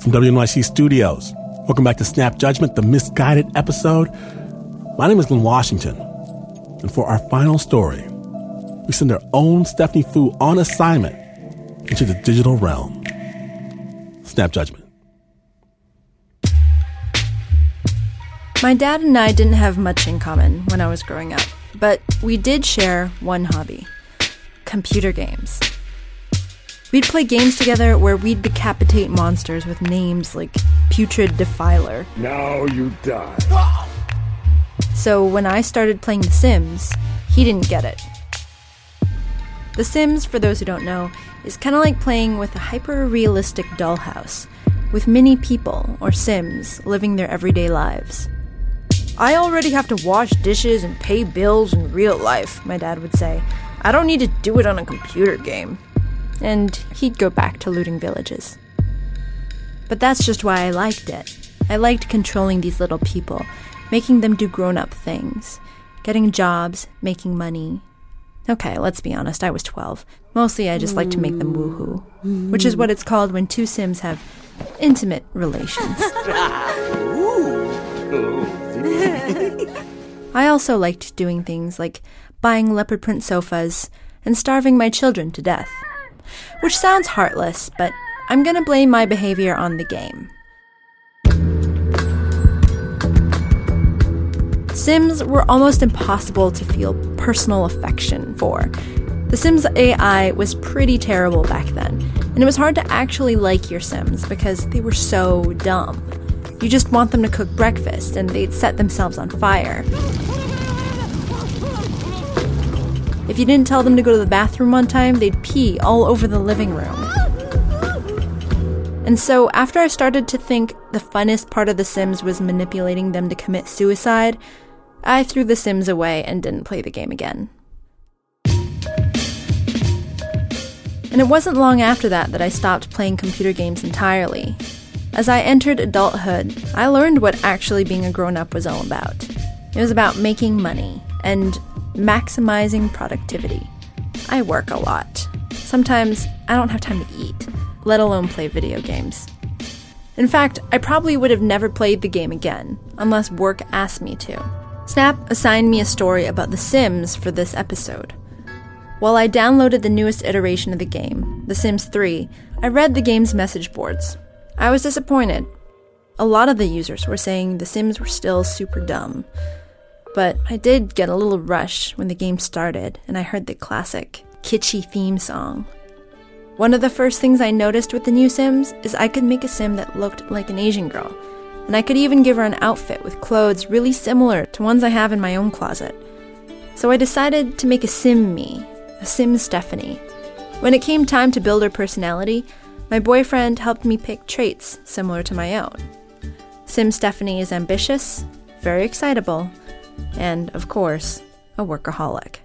from WNYC Studios. Welcome back to Snap Judgment, the misguided episode. My name is Glynn Washington, and for our final story, we send our own Stephanie Foo on assignment into the digital realm. Snap Judgment. My dad and I didn't have much in common when I was growing up, but we did share one hobby computer games. We'd play games together where we'd decapitate monsters with names like Putrid Defiler. Now you die. So when I started playing The Sims, he didn't get it. The Sims, for those who don't know, is kind of like playing with a hyper realistic dollhouse, with many people, or Sims, living their everyday lives. I already have to wash dishes and pay bills in real life, my dad would say. I don't need to do it on a computer game and he'd go back to looting villages. But that's just why I liked it. I liked controlling these little people, making them do grown up things, getting jobs, making money. Okay, let's be honest, I was 12. Mostly I just like to make them woohoo, which is what it's called when two Sims have intimate relations. I also liked doing things like buying leopard print sofas and starving my children to death which sounds heartless, but I'm gonna blame my behavior on the game. Sims were almost impossible to feel personal affection for. The Sims AI was pretty terrible back then, and it was hard to actually like your Sims because they were so dumb. You just want them to cook breakfast and they'd set themselves on fire. If you didn't tell them to go to the bathroom on time, they'd pee all over the living room. And so, after I started to think the funnest part of The Sims was manipulating them to commit suicide, I threw The Sims away and didn't play the game again. And it wasn't long after that that I stopped playing computer games entirely. As I entered adulthood, I learned what actually being a grown up was all about. It was about making money and maximizing productivity. I work a lot. Sometimes I don't have time to eat, let alone play video games. In fact, I probably would have never played the game again, unless work asked me to. Snap assigned me a story about The Sims for this episode. While I downloaded the newest iteration of the game, The Sims 3, I read the game's message boards. I was disappointed. A lot of the users were saying The Sims were still super dumb, but I did get a little rush when the game started and I heard the classic, kitschy theme song. One of the first things I noticed with the new Sims is I could make a Sim that looked like an Asian girl, and I could even give her an outfit with clothes really similar to ones I have in my own closet. So I decided to make a Sim me, a Sim Stephanie. When it came time to build her personality, my boyfriend helped me pick traits similar to my own. Sim Stephanie is ambitious, very excitable, and, of course, a workaholic.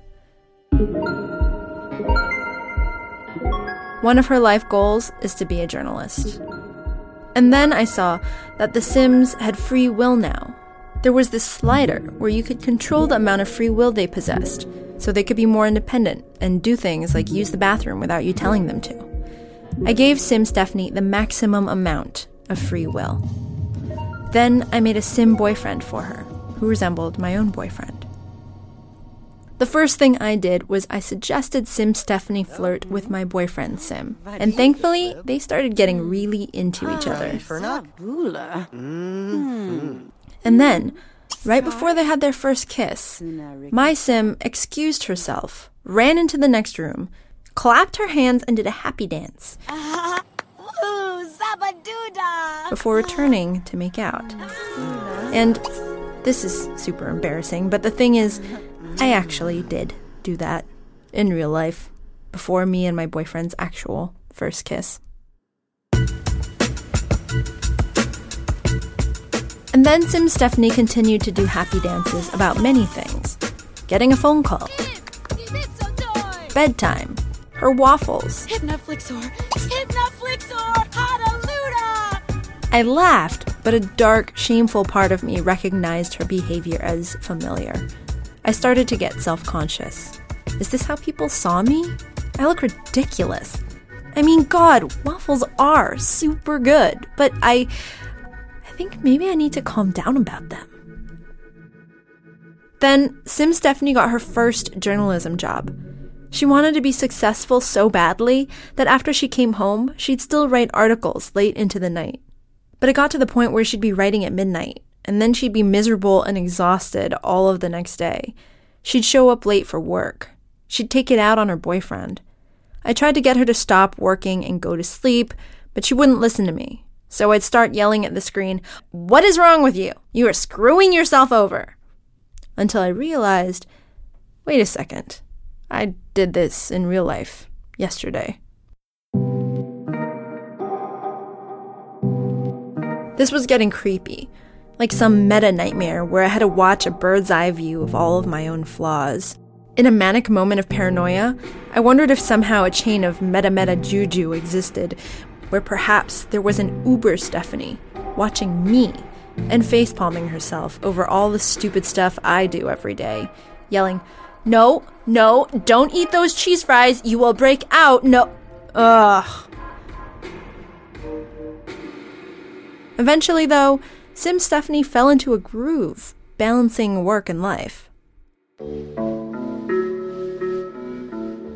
One of her life goals is to be a journalist. And then I saw that The Sims had free will now. There was this slider where you could control the amount of free will they possessed, so they could be more independent and do things like use the bathroom without you telling them to. I gave Sim Stephanie the maximum amount of free will. Then I made a Sim boyfriend for her who resembled my own boyfriend. The first thing I did was I suggested Sim Stephanie flirt with my boyfriend Sim, and thankfully they started getting really into each other. Hmm. And then, right before they had their first kiss, my Sim excused herself, ran into the next room, clapped her hands, and did a happy dance. Before returning to make out. And this is super embarrassing, but the thing is, I actually did do that in real life before me and my boyfriend's actual first kiss. And then Sim Stephanie continued to do happy dances about many things getting a phone call, bedtime, her waffles. Hypnoflixor! Hypnoflixor! I laughed, but a dark, shameful part of me recognized her behavior as familiar. I started to get self conscious. Is this how people saw me? I look ridiculous. I mean, God, waffles are super good, but I. I think maybe I need to calm down about them. Then, Sim Stephanie got her first journalism job. She wanted to be successful so badly that after she came home, she'd still write articles late into the night. But it got to the point where she'd be writing at midnight, and then she'd be miserable and exhausted all of the next day. She'd show up late for work. She'd take it out on her boyfriend. I tried to get her to stop working and go to sleep, but she wouldn't listen to me. So I'd start yelling at the screen, What is wrong with you? You are screwing yourself over. Until I realized, wait a second. I did this in real life yesterday. This was getting creepy, like some meta nightmare where I had to watch a bird's eye view of all of my own flaws. In a manic moment of paranoia, I wondered if somehow a chain of meta meta juju existed, where perhaps there was an Uber Stephanie watching me and facepalming herself over all the stupid stuff I do every day, yelling, No, no, don't eat those cheese fries, you will break out, no. Ugh. Eventually, though, Sim Stephanie fell into a groove, balancing work and life.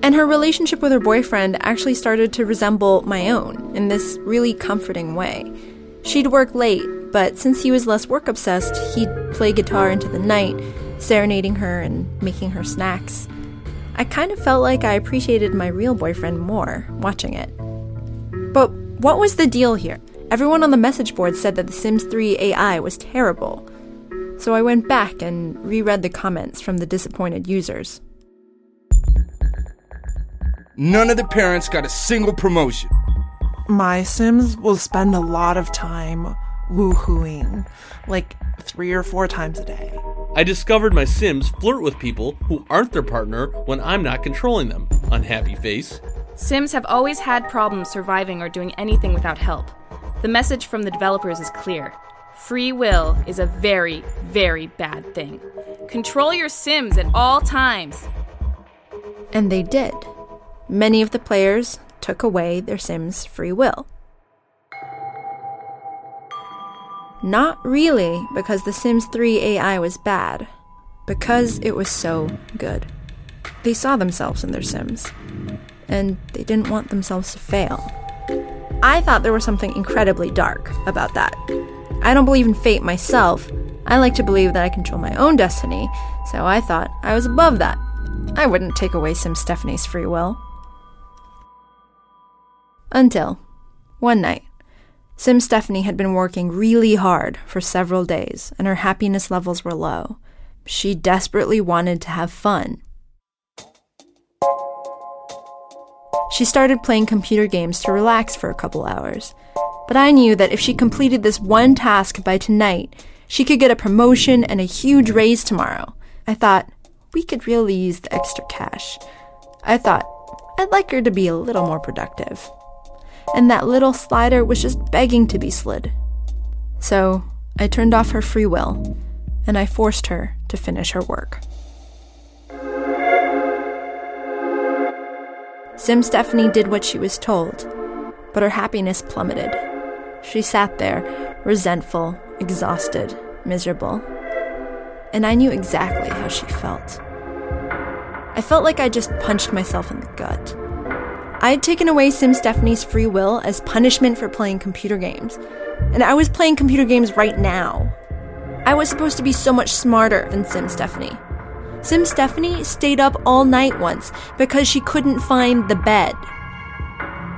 And her relationship with her boyfriend actually started to resemble my own in this really comforting way. She'd work late, but since he was less work obsessed, he'd play guitar into the night, serenading her and making her snacks. I kind of felt like I appreciated my real boyfriend more watching it. But what was the deal here? Everyone on the message board said that The Sims 3 AI was terrible. So I went back and reread the comments from the disappointed users. None of the parents got a single promotion. My Sims will spend a lot of time woohooing, like three or four times a day. I discovered my Sims flirt with people who aren't their partner when I'm not controlling them. Unhappy face. Sims have always had problems surviving or doing anything without help. The message from the developers is clear free will is a very, very bad thing. Control your Sims at all times. And they did. Many of the players took away their Sims' free will. Not really because The Sims 3 AI was bad, because it was so good. They saw themselves in their Sims, and they didn't want themselves to fail. I thought there was something incredibly dark about that. I don't believe in fate myself. I like to believe that I control my own destiny, so I thought I was above that. I wouldn't take away Sim Stephanie's free will. Until one night, Sim Stephanie had been working really hard for several days, and her happiness levels were low. She desperately wanted to have fun. She started playing computer games to relax for a couple hours. But I knew that if she completed this one task by tonight, she could get a promotion and a huge raise tomorrow. I thought, we could really use the extra cash. I thought, I'd like her to be a little more productive. And that little slider was just begging to be slid. So I turned off her free will, and I forced her to finish her work. Sim Stephanie did what she was told, but her happiness plummeted. She sat there, resentful, exhausted, miserable. And I knew exactly how she felt. I felt like I just punched myself in the gut. I had taken away Sim Stephanie's free will as punishment for playing computer games, and I was playing computer games right now. I was supposed to be so much smarter than Sim Stephanie. Sim Stephanie stayed up all night once because she couldn't find the bed.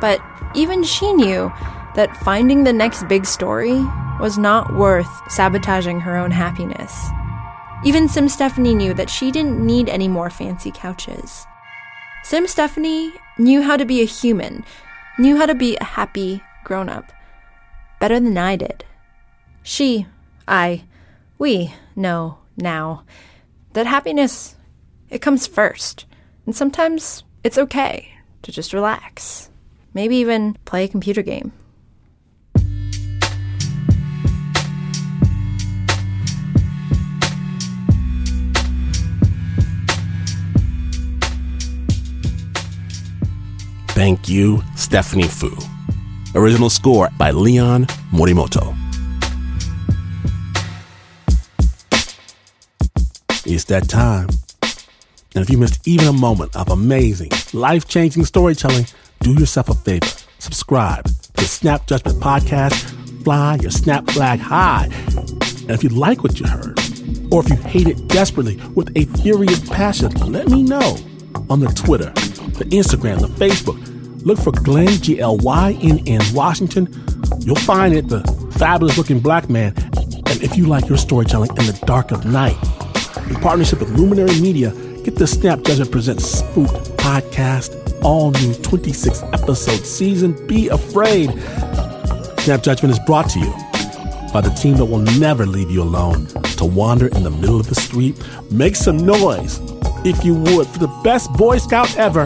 But even she knew that finding the next big story was not worth sabotaging her own happiness. Even Sim Stephanie knew that she didn't need any more fancy couches. Sim Stephanie knew how to be a human, knew how to be a happy grown up, better than I did. She, I, we know now that happiness, it comes first. And sometimes it's okay to just relax. Maybe even play a computer game. Thank you, Stephanie Foo. Original score by Leon Morimoto. It's that time. And if you missed even a moment of amazing, life changing storytelling, do yourself a favor. Subscribe to the Snap Judgment Podcast. Fly your snap flag high. And if you like what you heard, or if you hate it desperately with a furious passion, let me know on the Twitter, the Instagram, the Facebook. Look for Glynn, G L Y N N Washington. You'll find it, the fabulous looking black man. And if you like your storytelling in the dark of night, in partnership with Luminary Media, get the Snap Judgment Presents Spook podcast, all new 26 episode season. Be afraid. Snap Judgment is brought to you by the team that will never leave you alone to wander in the middle of the street. Make some noise, if you would, for the best Boy Scout ever,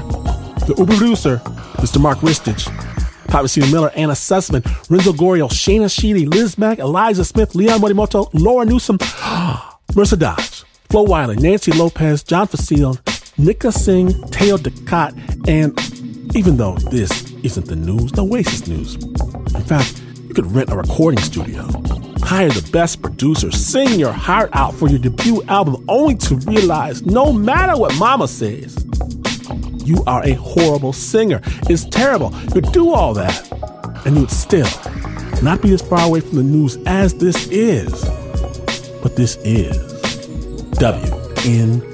the Uber producer, Mr. Mark Ristich. Papa Cedar Miller, Anna Sussman, Renzo Gorrio, Shayna Sheedy, Liz Mack, Eliza Smith, Leon Morimoto, Laura Newsom, Marissa Dodge, Flo Wiley, Nancy Lopez, John Facile, Nika Singh, Teo Ducat, and even though this isn't the news, the Oasis news. In fact, you could rent a recording studio, hire the best producer, sing your heart out for your debut album, only to realize no matter what mama says, you are a horrible singer. It's terrible. You would do all that, and you would still not be as far away from the news as this is. But this is WNYC.